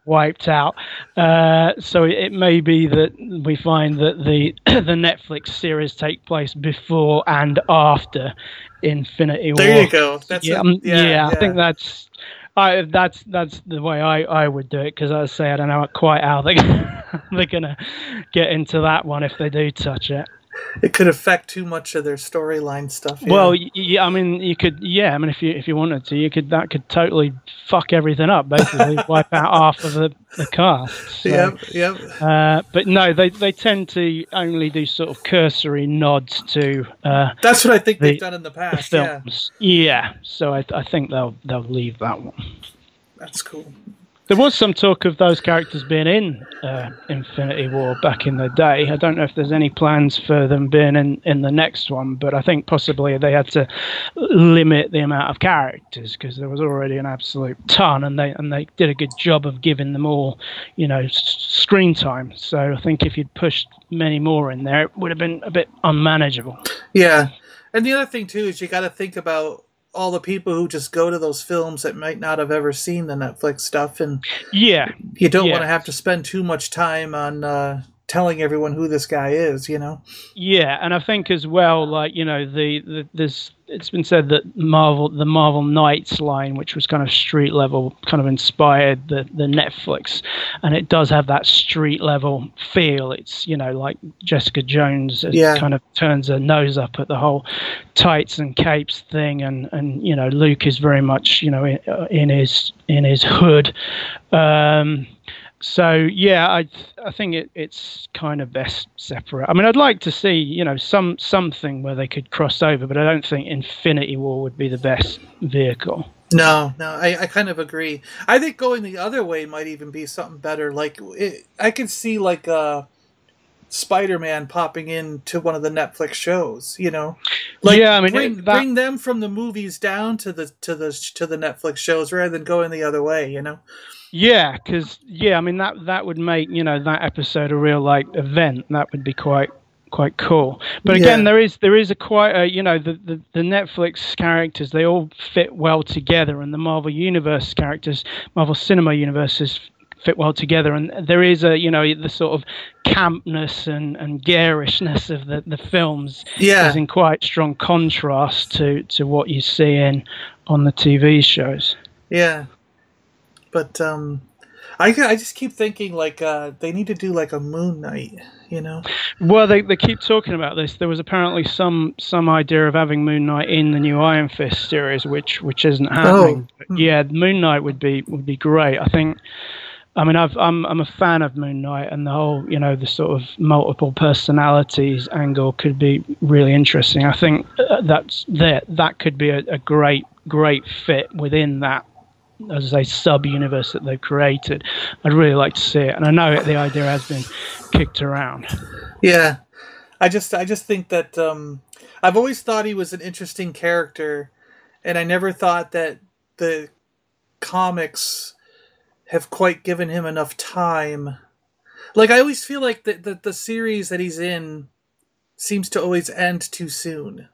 wiped out. Uh, so it, it, may be that we find that the the Netflix series take place before and after Infinity War. There you go. That's yeah, a, um, yeah, yeah, I think that's I that's that's the way I, I would do it because I say I don't know quite how they they're gonna get into that one if they do touch it it could affect too much of their storyline stuff. Well, yeah, I mean, you could, yeah, I mean, if you if you wanted to, you could that could totally fuck everything up, basically wipe out half of the the cast. So, yep, yep. Uh, but no, they they tend to only do sort of cursory nods to. Uh, That's what I think the, they've done in the past. The films. Yeah. yeah. So I I think they'll they'll leave that one. That's cool. There was some talk of those characters being in uh, Infinity War back in the day. I don't know if there's any plans for them being in, in the next one, but I think possibly they had to limit the amount of characters because there was already an absolute ton, and they and they did a good job of giving them all, you know, s- screen time. So I think if you'd pushed many more in there, it would have been a bit unmanageable. Yeah, and the other thing too is you got to think about all the people who just go to those films that might not have ever seen the Netflix stuff, and yeah, you don't yeah. want to have to spend too much time on uh, telling everyone who this guy is, you know. Yeah, and I think as well, like you know, the, the there's it's been said that Marvel, the Marvel Knights line, which was kind of street level, kind of inspired the the Netflix, and it does have that street level feel. It's you know like Jessica Jones yeah. kind of turns her nose up at the whole tights and capes thing, and and you know Luke is very much you know in, in his in his hood. Um, so yeah, I I think it, it's kind of best separate. I mean, I'd like to see you know some something where they could cross over, but I don't think Infinity War would be the best vehicle. No, no, I, I kind of agree. I think going the other way might even be something better. Like it, I can see like uh, Spider-Man popping into one of the Netflix shows. You know, like yeah, I mean, bring, that... bring them from the movies down to the to the to the Netflix shows rather than going the other way. You know. Yeah, because yeah, I mean that that would make you know that episode a real like event. That would be quite quite cool. But again, yeah. there is there is a quite a you know the, the the Netflix characters they all fit well together, and the Marvel Universe characters, Marvel Cinema Universes fit well together. And there is a you know the sort of campness and, and garishness of the, the films yeah. is in quite strong contrast to, to what you see in on the TV shows. Yeah, but um, I I just keep thinking like uh, they need to do like a Moon Knight, you know. Well, they they keep talking about this. There was apparently some some idea of having Moon Knight in the new Iron Fist series, which which isn't happening. Oh. Yeah, Moon Knight would be would be great. I think. I mean, I've, I'm I'm a fan of Moon Knight, and the whole you know the sort of multiple personalities angle could be really interesting. I think uh, that's that that could be a, a great great fit within that as a sub universe that they've created. I'd really like to see it, and I know the idea has been kicked around. Yeah, I just I just think that um, I've always thought he was an interesting character, and I never thought that the comics have quite given him enough time. Like I always feel like the the, the series that he's in seems to always end too soon.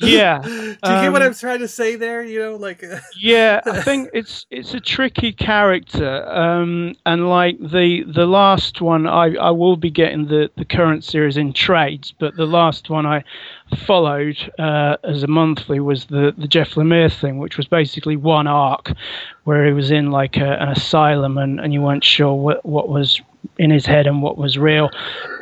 Yeah. Do you um, get what I'm trying to say there? You know, like Yeah, I think it's it's a tricky character. Um, and like the the last one I, I will be getting the, the current series in trades, but the last one I followed uh, as a monthly was the, the Jeff Lemire thing, which was basically one arc where he was in like a, an asylum and, and you weren't sure what, what was in his head and what was real,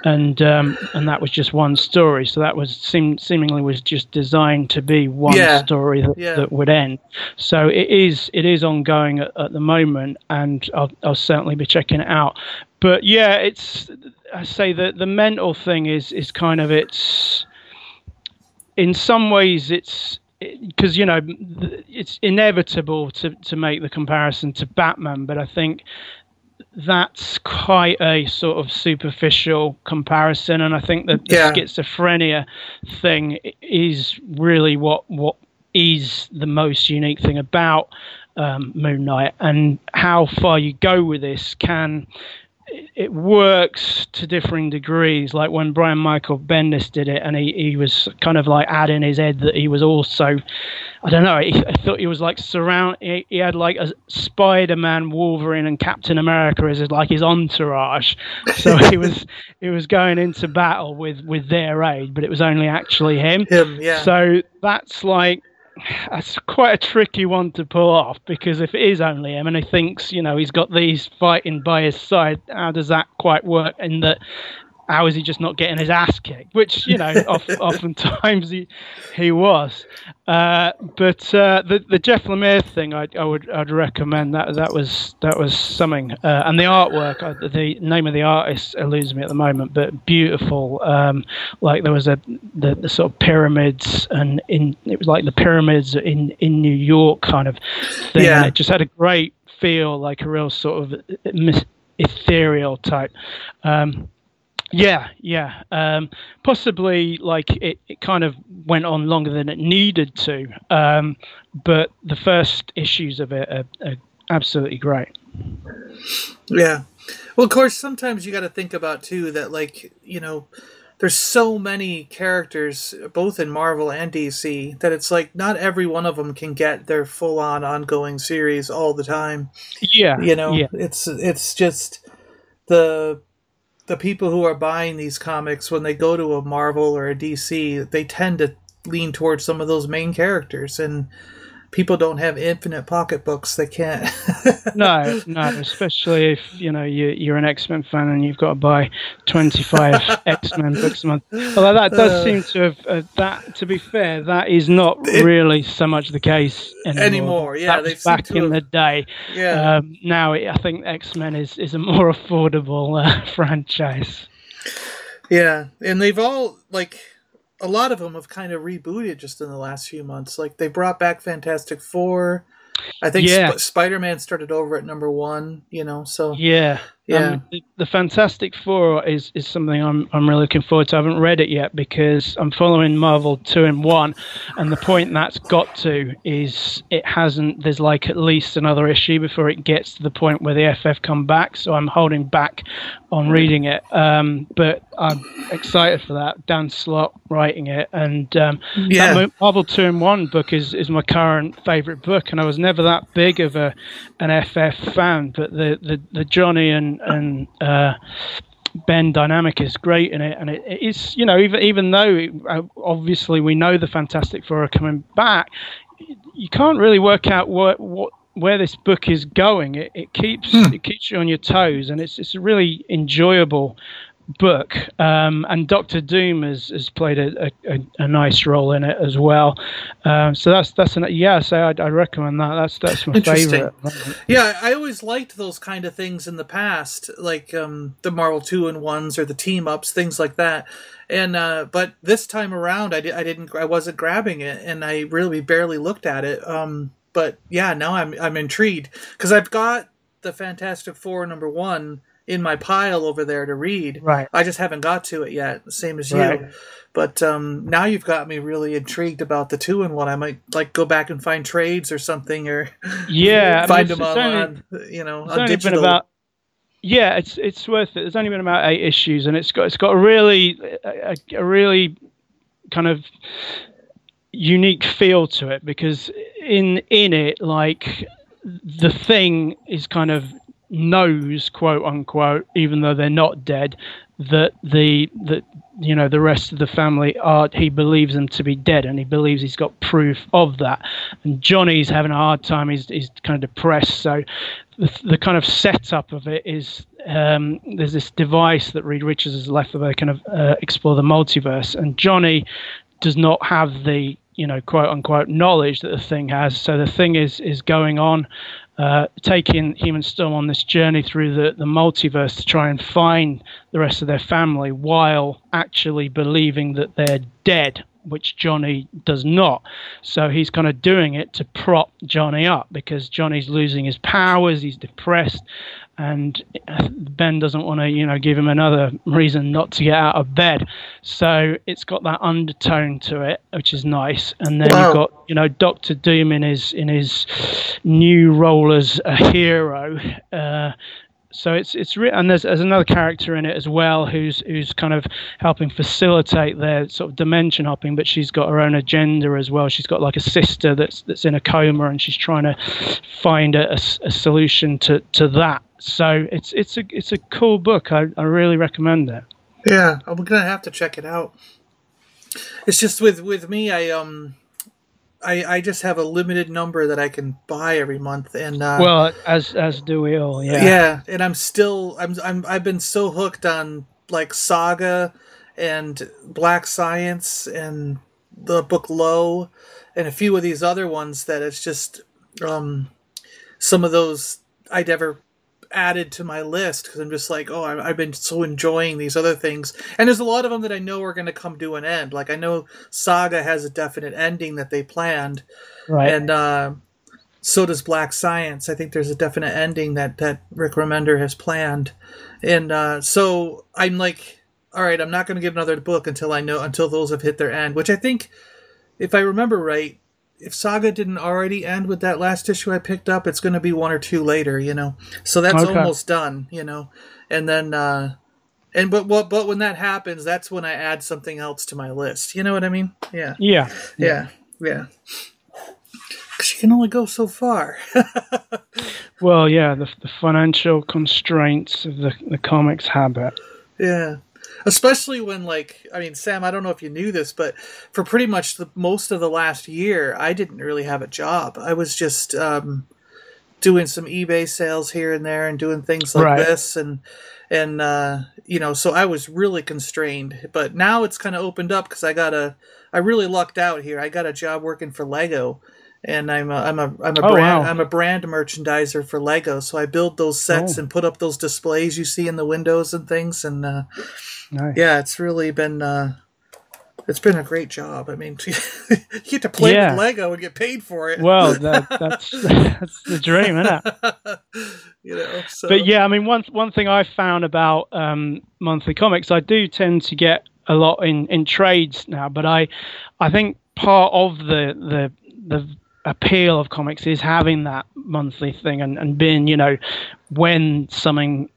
and um, and that was just one story. So that was seem, seemingly was just designed to be one yeah. story that, yeah. that would end. So it is it is ongoing at, at the moment, and I'll, I'll certainly be checking it out. But yeah, it's I say that the mental thing is is kind of it's in some ways it's because you know it's inevitable to to make the comparison to Batman, but I think that's quite a sort of superficial comparison, and I think that the yeah. schizophrenia thing is really what what is the most unique thing about um, Moon Knight, and how far you go with this can it works to differing degrees. Like when Brian Michael Bendis did it, and he, he was kind of like adding his head that he was also, I don't know, he, I thought he was like surround. He, he had like a Spider Man, Wolverine, and Captain America as his, like his entourage. So he was he was going into battle with with their aid, but it was only actually him. Him, yeah. So that's like that's quite a tricky one to pull off because if it is only him and he thinks, you know, he's got these fighting by his side, how does that quite work? In that how is he just not getting his ass kicked? Which you know, oftentimes he he was. Uh, but uh, the the Jeff Lemire thing, I, I would I'd recommend that that was that was something. Uh, and the artwork, uh, the name of the artist eludes me at the moment, but beautiful. Um, like there was a the, the sort of pyramids, and in it was like the pyramids in in New York kind of thing. Yeah. it just had a great feel, like a real sort of ethereal type. Um, yeah, yeah. Um, possibly like it, it kind of went on longer than it needed to. Um, but the first issues of it are, are absolutely great. Yeah. Well, of course, sometimes you got to think about too that, like, you know, there's so many characters, both in Marvel and DC, that it's like not every one of them can get their full on ongoing series all the time. Yeah. You know, yeah. it's it's just the the people who are buying these comics when they go to a Marvel or a DC, they tend to lean towards some of those main characters. And people don't have infinite pocketbooks they can't. No no especially if you know you, you're an x-men fan and you've got to buy 25 x-men books a month. Although that does uh, seem to have uh, that to be fair that is not it, really so much the case anymore, anymore yeah that back in have, the day. Yeah. Um, now i think x-men is, is a more affordable uh, franchise. Yeah and they've all like a lot of them have kind of rebooted just in the last few months. Like they brought back Fantastic Four. I think yeah. Sp- Spider Man started over at number one. You know, so yeah, Yeah. Um, the, the, Fantastic Four is, is something I'm I'm really looking forward to. I haven't read it yet because I'm following Marvel two and one, and the point that's got to is it hasn't. There's like at least another issue before it gets to the point where the FF come back. So I'm holding back on reading it. Um, but I'm excited for that. Dan Slott writing it, and um, yeah. that Marvel two and one book is is my current favorite book, and I was never that big of a an FF fan, but the the, the Johnny and and uh, Ben dynamic is great in it, and it, it's you know even even though uh, obviously we know the Fantastic Four are coming back, you can't really work out what what where this book is going. It, it keeps hmm. it keeps you on your toes, and it's it's a really enjoyable book. Um, and Doctor Doom has, has played a, a, a, nice role in it as well. Um, so that's that's an yeah. So I'd, I'd recommend that. That's that's my favorite. Yeah, I always liked those kind of things in the past, like um, the Marvel two and ones or the team ups, things like that. And uh, but this time around, I, di- I didn't, I wasn't grabbing it, and I really barely looked at it. Um, but yeah, now I'm I'm intrigued because I've got the Fantastic Four number one in my pile over there to read. Right. I just haven't got to it yet, same as right. you. But um, now you've got me really intrigued about the two and one. I might like go back and find trades or something, or yeah, find I mean, them on, only, on, you know, on digital. About, yeah, it's it's worth it. There's only been about eight issues, and it's got it's got a really a, a really kind of unique feel to it because in in it like the thing is kind of knows quote unquote even though they're not dead that the that you know the rest of the family are he believes them to be dead and he believes he's got proof of that. And johnny's having a hard time. He's, he's kind of depressed. So the, the kind of setup of it is um, there's this device that reed richards has left where they kind of uh, explore the multiverse. And johnny does not have the you know quote unquote knowledge that the thing has. So the thing is is going on uh, taking Human Storm on this journey through the, the multiverse to try and find the rest of their family while actually believing that they're dead, which Johnny does not. So he's kind of doing it to prop Johnny up because Johnny's losing his powers, he's depressed, and Ben doesn't want to, you know, give him another reason not to get out of bed. So it's got that undertone to it, which is nice. And then wow. you've got, you know, Doctor Doom in his in his new role as a hero. Uh, so it's it's re- and there's, there's another character in it as well who's who's kind of helping facilitate their sort of dimension hopping, but she's got her own agenda as well. She's got like a sister that's that's in a coma, and she's trying to find a, a, a solution to to that. So it's it's a it's a cool book. I, I really recommend it. Yeah, I'm gonna have to check it out. It's just with with me, I um, I I just have a limited number that I can buy every month, and uh, well, as as do we all, yeah. Yeah, and I'm still I'm I'm I've been so hooked on like Saga and Black Science and the book Low and a few of these other ones that it's just um some of those I never added to my list because I'm just like, oh, I've been so enjoying these other things, and there's a lot of them that I know are going to come to an end. Like I know Saga has a definite ending that they planned, right? And uh, so does Black Science. I think there's a definite ending that that Rick Remender has planned, and uh, so I'm like, all right, I'm not going to give another book until I know until those have hit their end, which I think, if I remember right, if Saga didn't already end with that last issue I picked up, it's going to be one or two later, you know. So that's okay. almost done, you know. And then, uh, and but what? But when that happens, that's when I add something else to my list. You know what I mean? Yeah. Yeah. Yeah. Yeah. Because you can only go so far. well, yeah, the, the financial constraints of the the comics habit. Yeah especially when like i mean sam i don't know if you knew this but for pretty much the most of the last year i didn't really have a job. I was just um, doing some ebay sales here and there and doing things like right. this and and uh, you know so i was really constrained. But now it's kind of opened up because i got a i really lucked out here. I got a job working for lego and I'm a, I'm a I'm a oh, brand wow. I'm a brand merchandiser for Lego. So I build those sets Oh. and put up those displays you see in the windows and things. And uh, Nice. yeah, it's really been uh, It's been a great job. I mean, you get to play yeah. with Lego and get paid for it. Well, that, that's that's the dream, isn't it? you know. So. But yeah, I mean, one one thing I found about um, monthly comics, I do tend to get a lot in, in trades now, but I I think part of the the the appeal of comics is having that monthly thing and, and being, you know, when something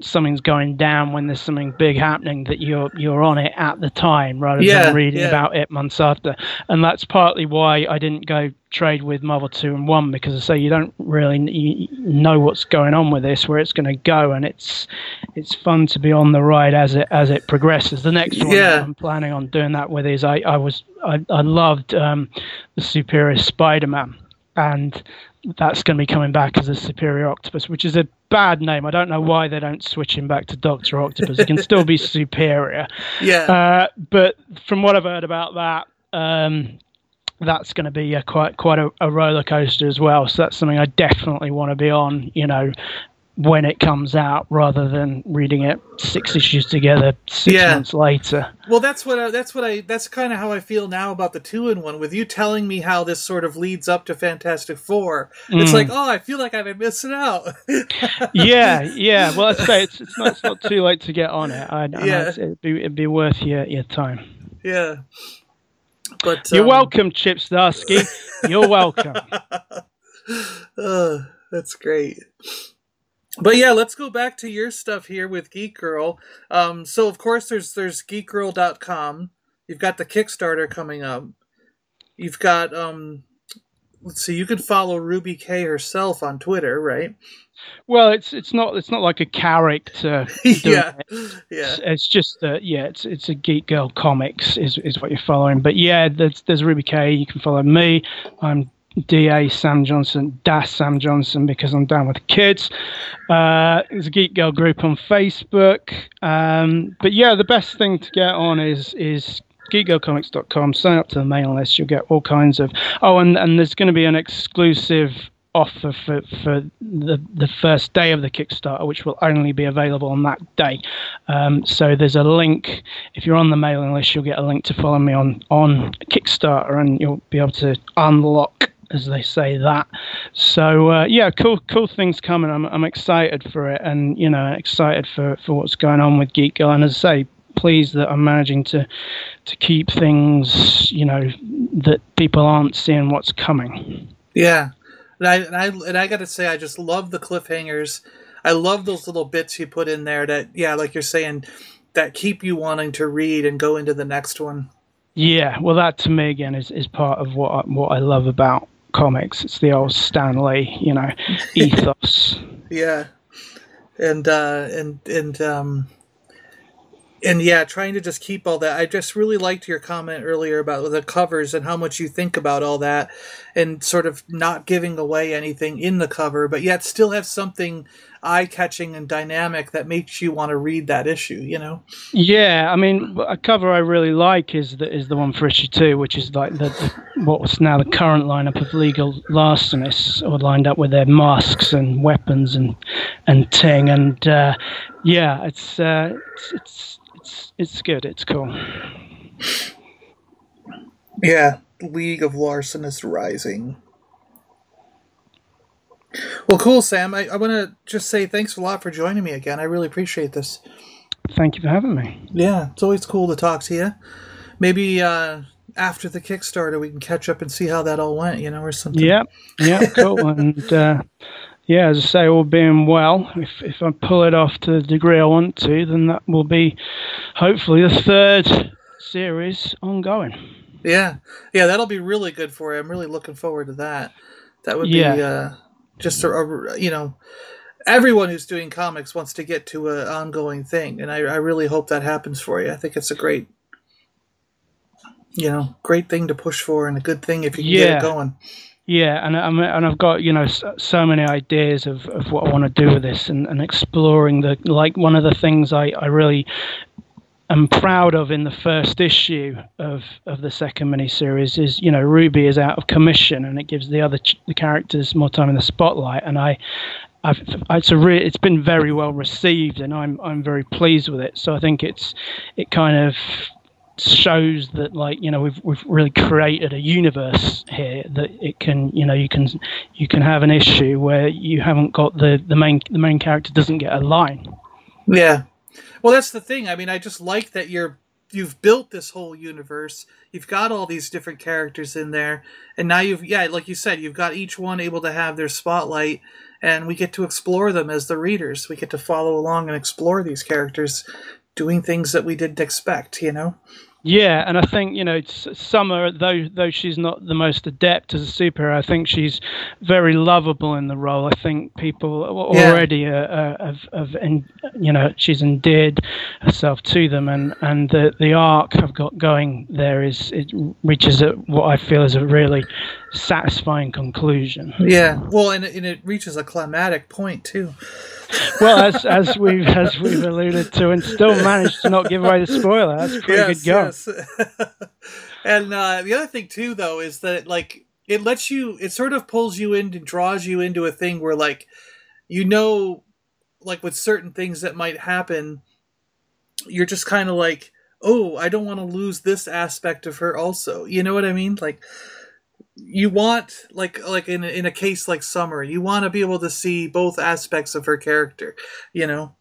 something's going down when there's something big happening that you're you're on it at the time rather yeah, than reading yeah. about it months after and that's partly why I didn't go trade with Marvel 2 and 1 because I say you don't really know what's going on with this where it's going to go and it's it's fun to be on the ride as it as it progresses the next one yeah. I'm planning on doing that with is I I was I, I loved um, the Superior Spider-Man and that's going to be coming back as a Superior Octopus, which is a bad name. I don't know why they don't switch him back to Doctor Octopus. He can still be Superior. Yeah. Uh, but from what I've heard about that, um, that's going to be a quite quite a, a roller coaster as well. So that's something I definitely want to be on. You know, when it comes out rather than reading it six issues together six yeah. months later. Well, that's what I, that's what I that's kind of how I feel now about the two in one. With you telling me how this sort of leads up to Fantastic Four, mm. it's like oh, I feel like I've been missing out. yeah, yeah. Well, I say it's, it's not it's not too late to get on it. I, I yeah. it'd be it'd be worth your your time. Yeah. But you're um... welcome, Chip Zdarsky. You're welcome. uh, that's great but yeah, let's go back to your stuff here with Geek Girl. Um, so of course there's there's geekgirl.com. You've got the Kickstarter coming up. You've got um let's see, you can follow Ruby K herself on Twitter, right? Well, it's it's not it's not like a character. yeah, it. yeah. It's, it's just a, yeah, it's it's a Geek Girl comics is is what you're following. But yeah, there's there's Ruby K. You can follow me. I'm DA Sam Johnson, Das Sam Johnson, because I'm down with kids. Uh, there's a Geek Girl group on Facebook. Um, but yeah, the best thing to get on is is geekgirlcomics.com. Sign up to the mailing list. You'll get all kinds of. Oh, and, and there's going to be an exclusive offer for, for the, the first day of the Kickstarter, which will only be available on that day. Um, so there's a link. If you're on the mailing list, you'll get a link to follow me on, on Kickstarter and you'll be able to unlock as they say that. So uh, yeah, cool, cool things coming. I'm, I'm excited for it, and you know, excited for, for what's going on with Geek Girl. And as I say, pleased that I'm managing to to keep things, you know, that people aren't seeing what's coming. Yeah, and I and I and I got to say, I just love the cliffhangers. I love those little bits you put in there that, yeah, like you're saying, that keep you wanting to read and go into the next one. Yeah, well, that to me again is, is part of what I, what I love about comics. It's the old Stan Lee, you know, ethos. yeah, and uh, and and um, and yeah, trying to just keep all that. I just really liked your comment earlier about the covers and how much you think about all that, and sort of not giving away anything in the cover, but yet still have something eye catching and dynamic that makes you want to read that issue. You know? Yeah, I mean, a cover I really like is the is the one for issue two, which is like the, the what's now the current lineup of legal larcenists, all lined up with their masks and weapons and and ting, and uh, yeah, it's, uh, it's it's it's it's good. It's cool. Yeah, League of Larcenists Rising. Well, cool, Sam. I, I want to just say thanks a lot for joining me again. I really appreciate this. Thank you for having me. Yeah, it's always cool to talk to you. Maybe uh, after the Kickstarter, we can catch up and see how that all went, you know, or something. Yeah, yeah, cool. and uh, yeah, as I say, all being well, if if I pull it off to the degree I want to, then that will be hopefully the third series ongoing. Yeah, yeah, that'll be really good for you. I'm really looking forward to that. That would yeah. be uh, just a, mm-hmm. a, you know everyone who's doing comics wants to get to an ongoing thing and I, I really hope that happens for you. I think it's a great you know great thing to push for and a good thing if you can yeah. get it going. Yeah and I'm, and i've got you know so many ideas of, of what i want to do with this and, and exploring the like one of the things i, I really am proud of in the first issue of of the second miniseries is you know Ruby is out of commission and it gives the other ch- the characters more time in the spotlight and I I've, it's a re- it's been very well received and I'm I'm very pleased with it so I think it's it kind of shows that like you know we've we've really created a universe here that it can you know you can you can have an issue where you haven't got the the main the main character doesn't get a line. Yeah. Well, that's the thing. I mean, I just like that you're you've built this whole universe. You've got all these different characters in there, and now you've yeah, like you said, you've got each one able to have their spotlight, and we get to explore them as the readers. We get to follow along and explore these characters doing things that we didn't expect. You know. Yeah, and I think you know Summer, though though she's not the most adept as a superhero, I think she's very lovable in the role. I think people already yeah. uh, have, have and you know she's endeared herself to them, and and the the arc I've got going there is it reaches a, what I feel is a really satisfying conclusion. Yeah, well, and, and it reaches a climatic point too well, as as we've as we've alluded to, and still managed to not give away the spoiler. That's a pretty yes, good go. Yes. and uh, the other thing too, though, is that like it lets you, it sort of pulls you in and draws you into a thing where like you know, like with certain things that might happen, you're just kind of like, oh, I don't want to lose this aspect of her. Also, you know what I mean? Like you want like like in in a case like Summer, you want to be able to see both aspects of her character, you know.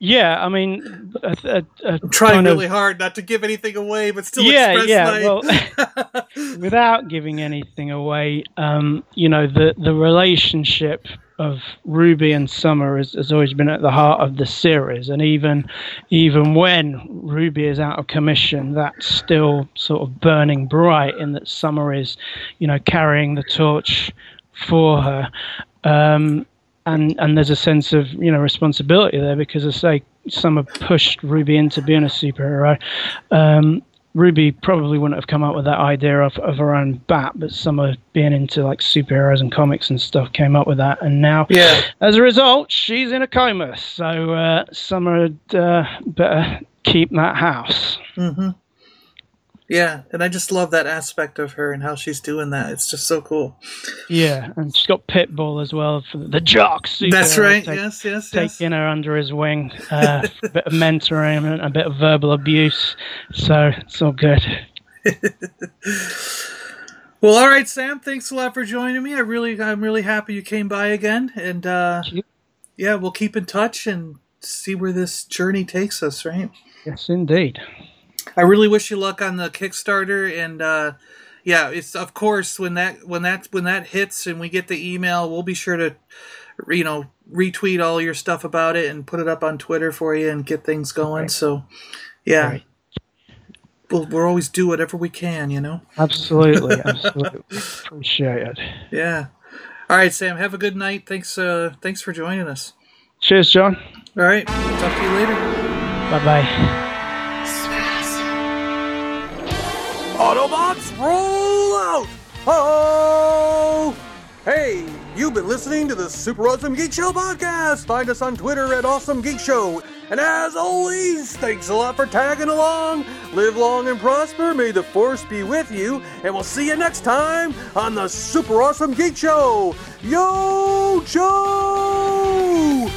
Yeah, I mean, a, a, a I'm trying really of, hard not to give anything away, but still yeah, yeah. My... Well, without giving anything away, um, you know, the the relationship of Ruby and Summer has, has always been at the heart of the series, and even even when Ruby is out of commission, that's still sort of burning bright in that Summer is, you know, carrying the torch for her. Um, and and there's a sense of you know responsibility there because I say Summer pushed Ruby into being a superhero. Um, Ruby probably wouldn't have come up with that idea of, of her own bat, but Summer being into like superheroes and comics and stuff came up with that, and now, yeah. as a result, she's in a coma. So uh, Summer uh, better keep that house. Mm-hmm. Yeah, and I just love that aspect of her and how she's doing that. It's just so cool. Yeah, and she's got Pitbull as well for the jocks. That's right. Take, yes, yes, taking yes. her under his wing, uh, a bit of mentoring and a bit of verbal abuse. So it's all good. well, all right, Sam. Thanks a lot for joining me. I really, I'm really happy you came by again, and uh, yeah, we'll keep in touch and see where this journey takes us. Right? Yes, indeed. I really wish you luck on the Kickstarter, and uh, yeah, it's of course when that when that when that hits and we get the email, we'll be sure to you know retweet all your stuff about it and put it up on Twitter for you and get things going. Right. So, yeah. Right. We'll, we'll always do whatever we can, you know. Absolutely, absolutely, appreciate it. Yeah. All right, Sam. Have a good night. Thanks. Uh, thanks for joining us. Cheers, John. All right. Talk to you later. Bye bye. Roll out! Oh! Hey, you've been listening to the Super Awesome Geek Show podcast. Find us on Twitter at Awesome Geek Show. And as always, thanks a lot for tagging along. Live long and prosper. May the force be with you. And we'll see you next time on the Super Awesome Geek Show. Yo, Joe!